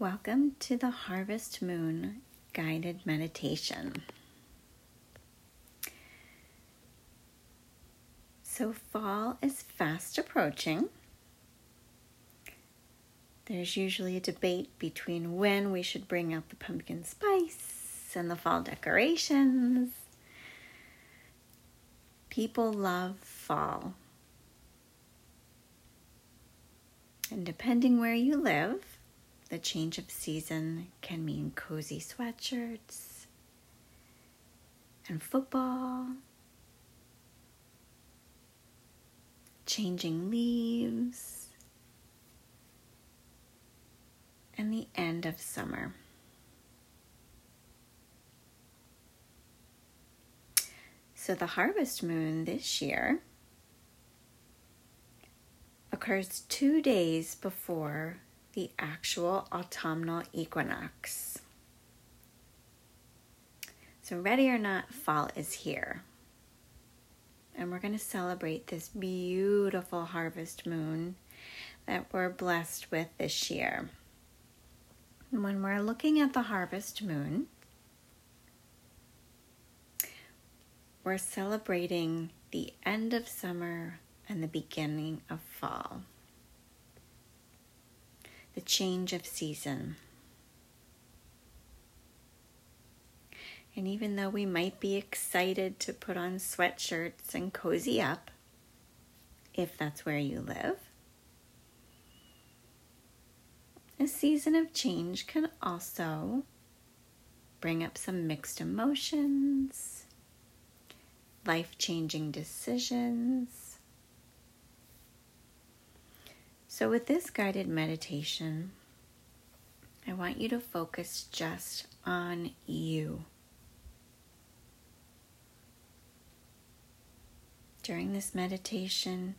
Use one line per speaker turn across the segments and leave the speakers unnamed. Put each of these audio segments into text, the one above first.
Welcome to the Harvest Moon guided meditation. So, fall is fast approaching. There's usually a debate between when we should bring out the pumpkin spice and the fall decorations. People love fall. And depending where you live, the change of season can mean cozy sweatshirts and football, changing leaves, and the end of summer. So, the harvest moon this year occurs two days before the actual autumnal equinox. So, ready or not, fall is here. And we're going to celebrate this beautiful harvest moon that we're blessed with this year. And when we're looking at the harvest moon, we're celebrating the end of summer and the beginning of fall the change of season. And even though we might be excited to put on sweatshirts and cozy up, if that's where you live, a season of change can also bring up some mixed emotions, life changing decisions So, with this guided meditation, I want you to focus just on you. During this meditation,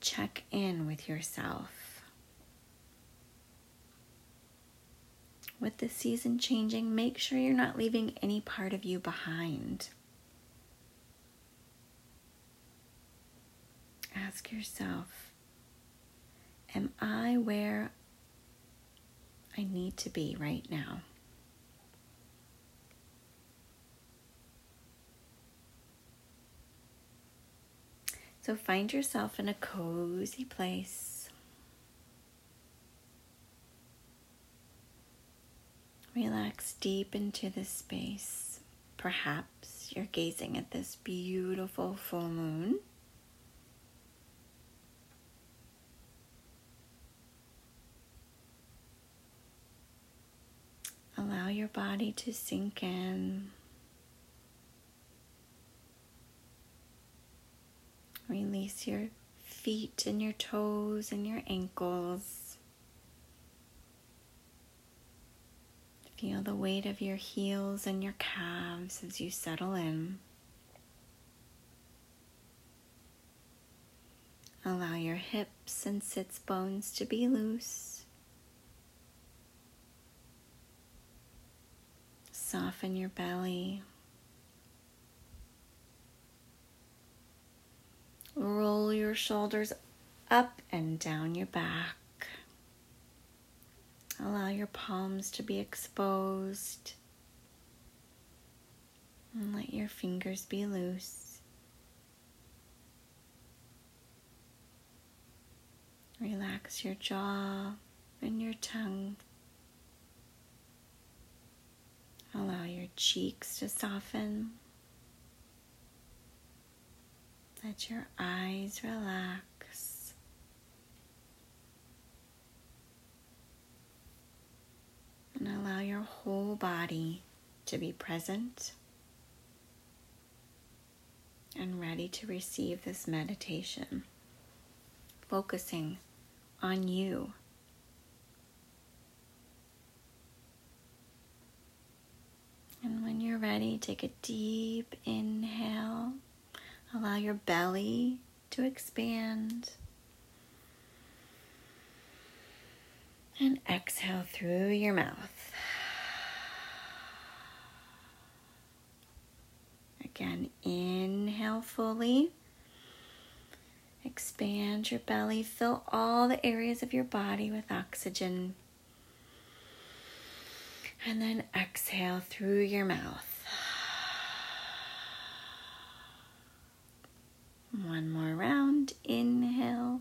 check in with yourself. With the season changing, make sure you're not leaving any part of you behind. Ask yourself Am I where I need to be right now? So find yourself in a cozy place. Relax deep into the space. Perhaps you're gazing at this beautiful full moon. Allow your body to sink in. Release your feet and your toes and your ankles. Feel the weight of your heels and your calves as you settle in. Allow your hips and sits bones to be loose. Soften your belly. Roll your shoulders up and down your back. Allow your palms to be exposed. And let your fingers be loose. Relax your jaw and your tongue. Allow your cheeks to soften. Let your eyes relax. And allow your whole body to be present and ready to receive this meditation, focusing on you And when you're ready, take a deep inhale. Allow your belly to expand. And exhale through your mouth. Again, inhale fully. Expand your belly. Fill all the areas of your body with oxygen. And then exhale through your mouth. One more round. Inhale.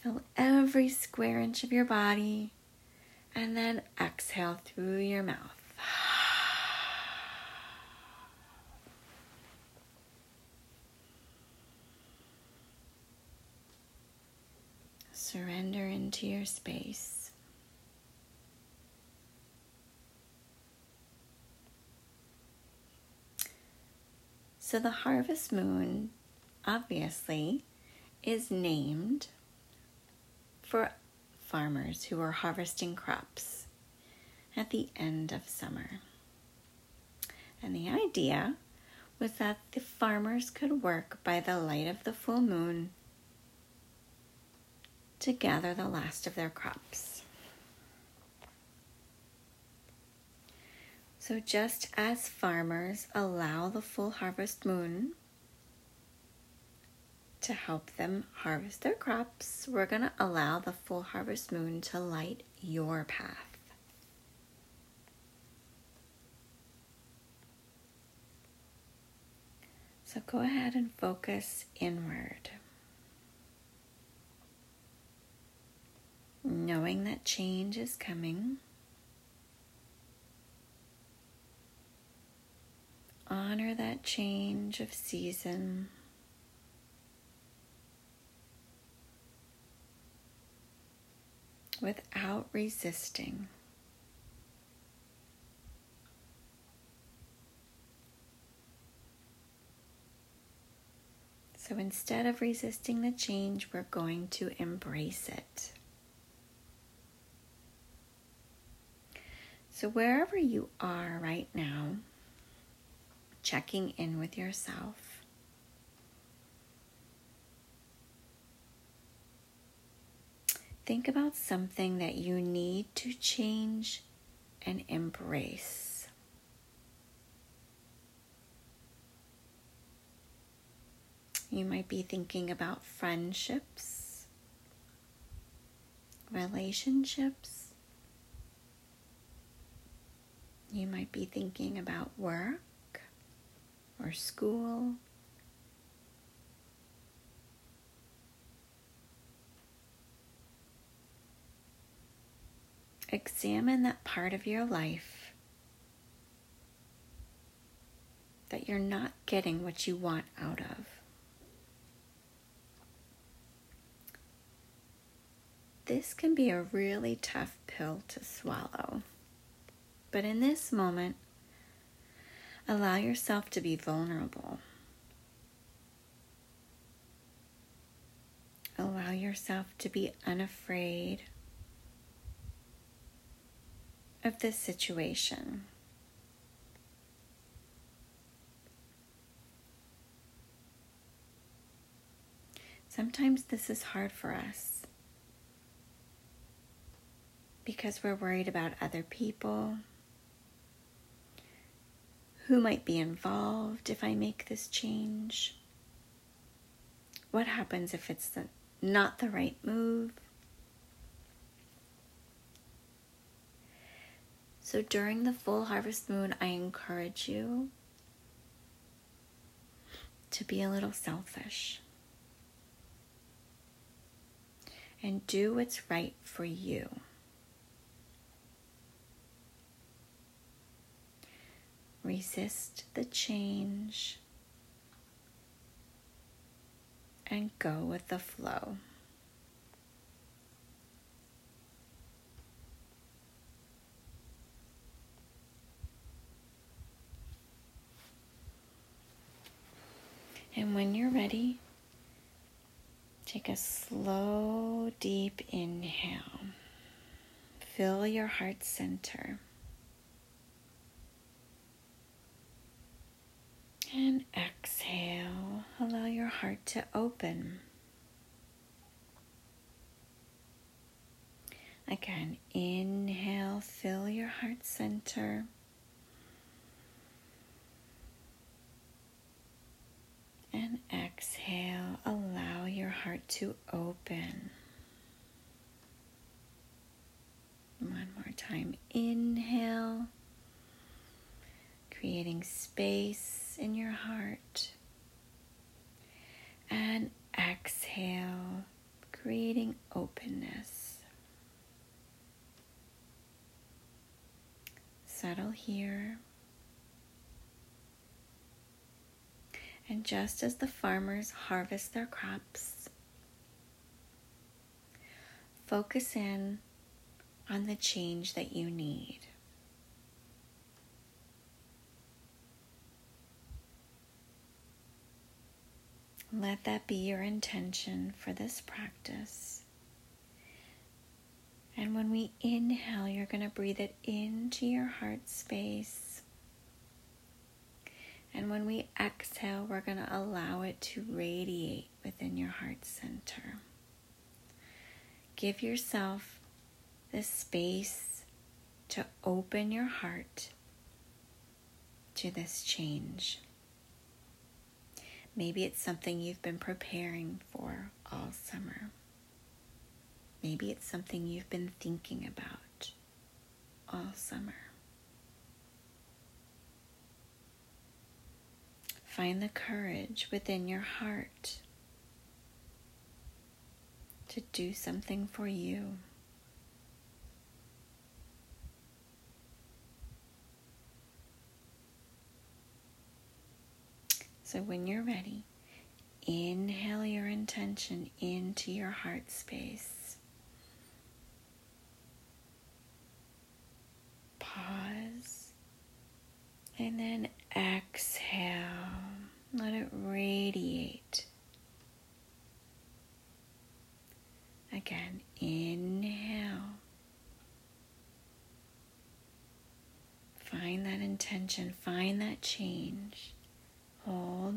Fill every square inch of your body. And then exhale through your mouth. Surrender into your space. So, the harvest moon obviously is named for farmers who are harvesting crops at the end of summer. And the idea was that the farmers could work by the light of the full moon to gather the last of their crops. So, just as farmers allow the full harvest moon to help them harvest their crops, we're going to allow the full harvest moon to light your path. So, go ahead and focus inward. Knowing that change is coming. Honor that change of season. Without resisting. So instead of resisting the change, we're going to embrace it. So, wherever you are right now, checking in with yourself. Think about something that you need to change and embrace. You might be thinking about friendships, relationships. You might be thinking about work or school. Examine that part of your life that you're not getting what you want out of. This can be a really tough pill to swallow. But in this moment, Allow yourself to be vulnerable. Allow yourself to be unafraid of this situation. Sometimes this is hard for us because we're worried about other people who might be involved if I make this change? What happens if it's the, not the right move? So during the full harvest moon, I encourage you to be a little selfish and do what's right for you. Resist the change, and go with the flow. And when you're ready, take a slow, deep inhale. Fill your heart center. And exhale, allow your heart to open. Again, inhale, fill your heart center. And exhale, allow your heart to open. One more time, inhale, creating space in your heart. And exhale, creating openness. Settle here. And just as the farmers harvest their crops, focus in on the change that you need. Let that be your intention for this practice. And when we inhale, you're going to breathe it into your heart space. And when we exhale, we're going to allow it to radiate within your heart center. Give yourself the space to open your heart to this change. Maybe it's something you've been preparing for all summer. Maybe it's something you've been thinking about all summer. Find the courage within your heart to do something for you. So when you're ready, inhale your intention into your heart space. Pause. And then exhale. Let it radiate. Again, inhale. Find that intention, find that change. Hold.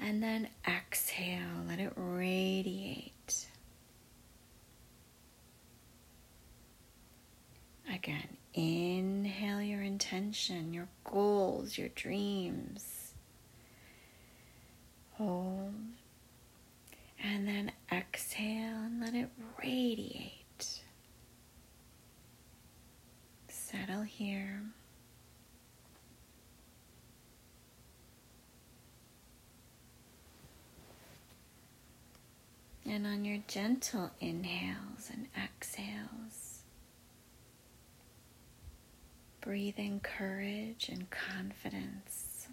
And then exhale, let it radiate. Again, inhale your intention, your your dreams. Hold. And then exhale and let it radiate. Settle here. And on your gentle inhales and exhales, breathe in courage and confidence.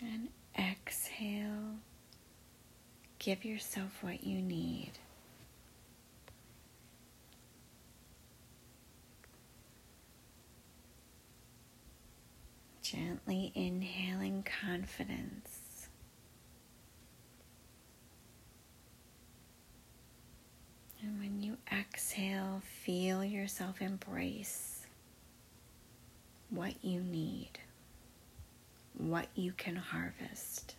And exhale, give yourself what you need. Gently inhaling confidence. And when you exhale, feel yourself embrace what you need, what you can harvest.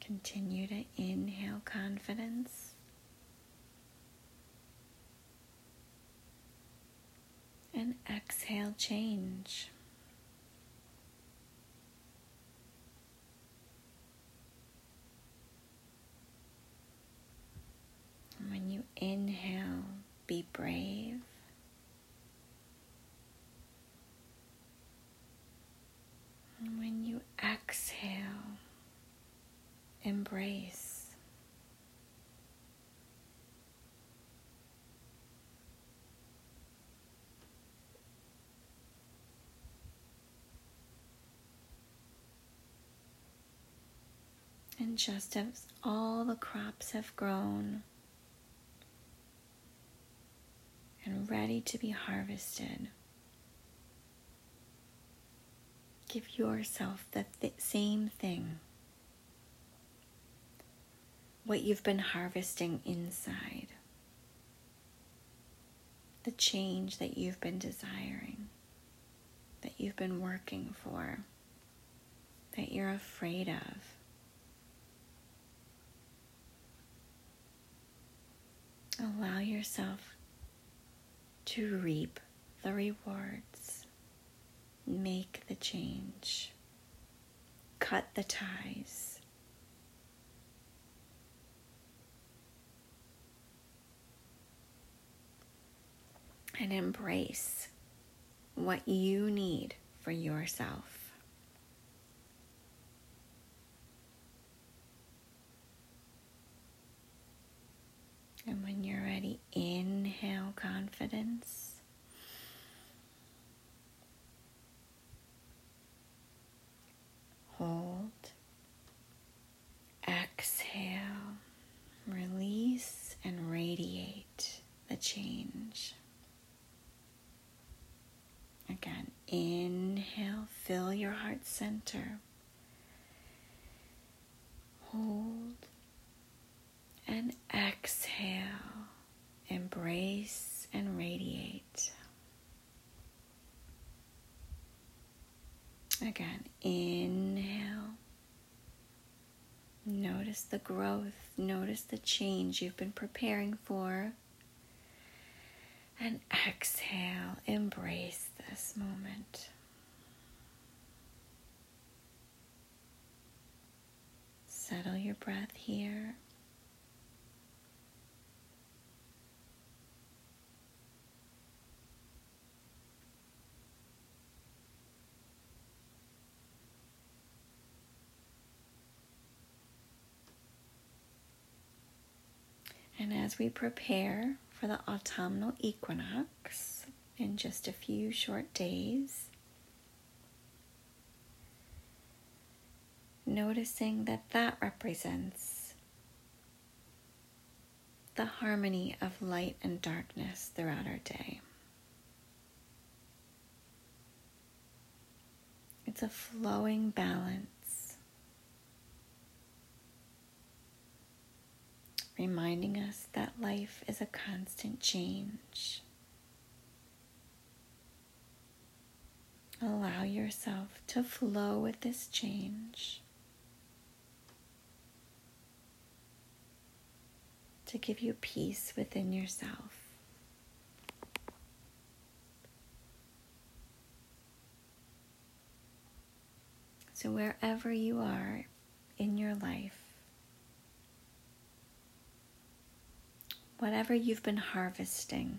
Continue to inhale confidence. And exhale change. When you inhale, be brave. And when you exhale, embrace. And just as all the crops have grown and ready to be harvested, give yourself the th- same thing. What you've been harvesting inside, the change that you've been desiring, that you've been working for, that you're afraid of. Allow yourself to reap the rewards, make the change, cut the ties. And embrace what you need for yourself. And when you're ready, inhale confidence. Hold. Exhale. Release and radiate the change. Again, inhale, fill your heart center. Hold and exhale, embrace and radiate. Again, inhale. Notice the growth, notice the change you've been preparing for. And exhale, embrace this moment. Settle your breath here. And as we prepare for the autumnal equinox in just a few short days, noticing that that represents the harmony of light and darkness throughout our day. It's a flowing balance reminding us that life is a constant change. Allow yourself to flow with this change, to give you peace within yourself. So, wherever you are in your life, whatever you've been harvesting.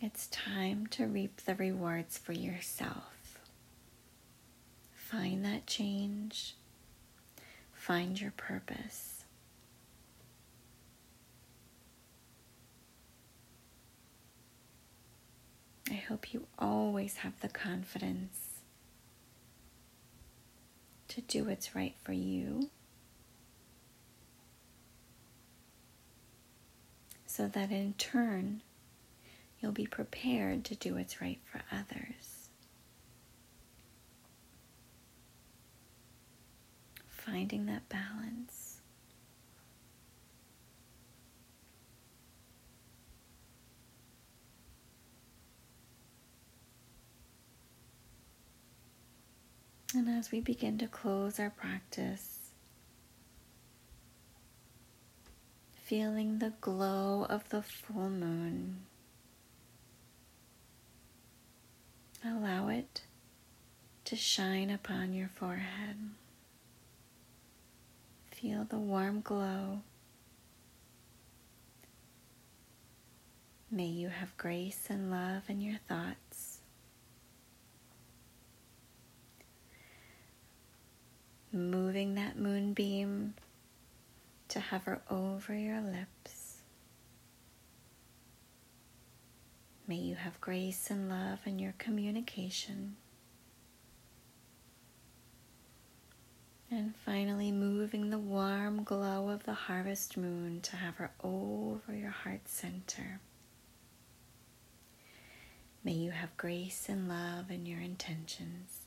It's time to reap the rewards for yourself. Find that change. Find your purpose. I hope you always have the confidence to do what's right for you so that in turn you'll be prepared to do what's right for others. Finding that balance. And as we begin to close our practice, feeling the glow of the full moon, allow it to shine upon your forehead. Feel the warm glow. May you have grace and love in your thoughts. Moving that moonbeam to hover over your lips. May you have grace and love in your communication. And finally, moving the warm glow of the harvest moon to hover over your heart center. May you have grace and love in your intentions.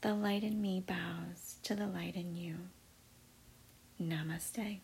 The light in me bows to the light in you. Namaste.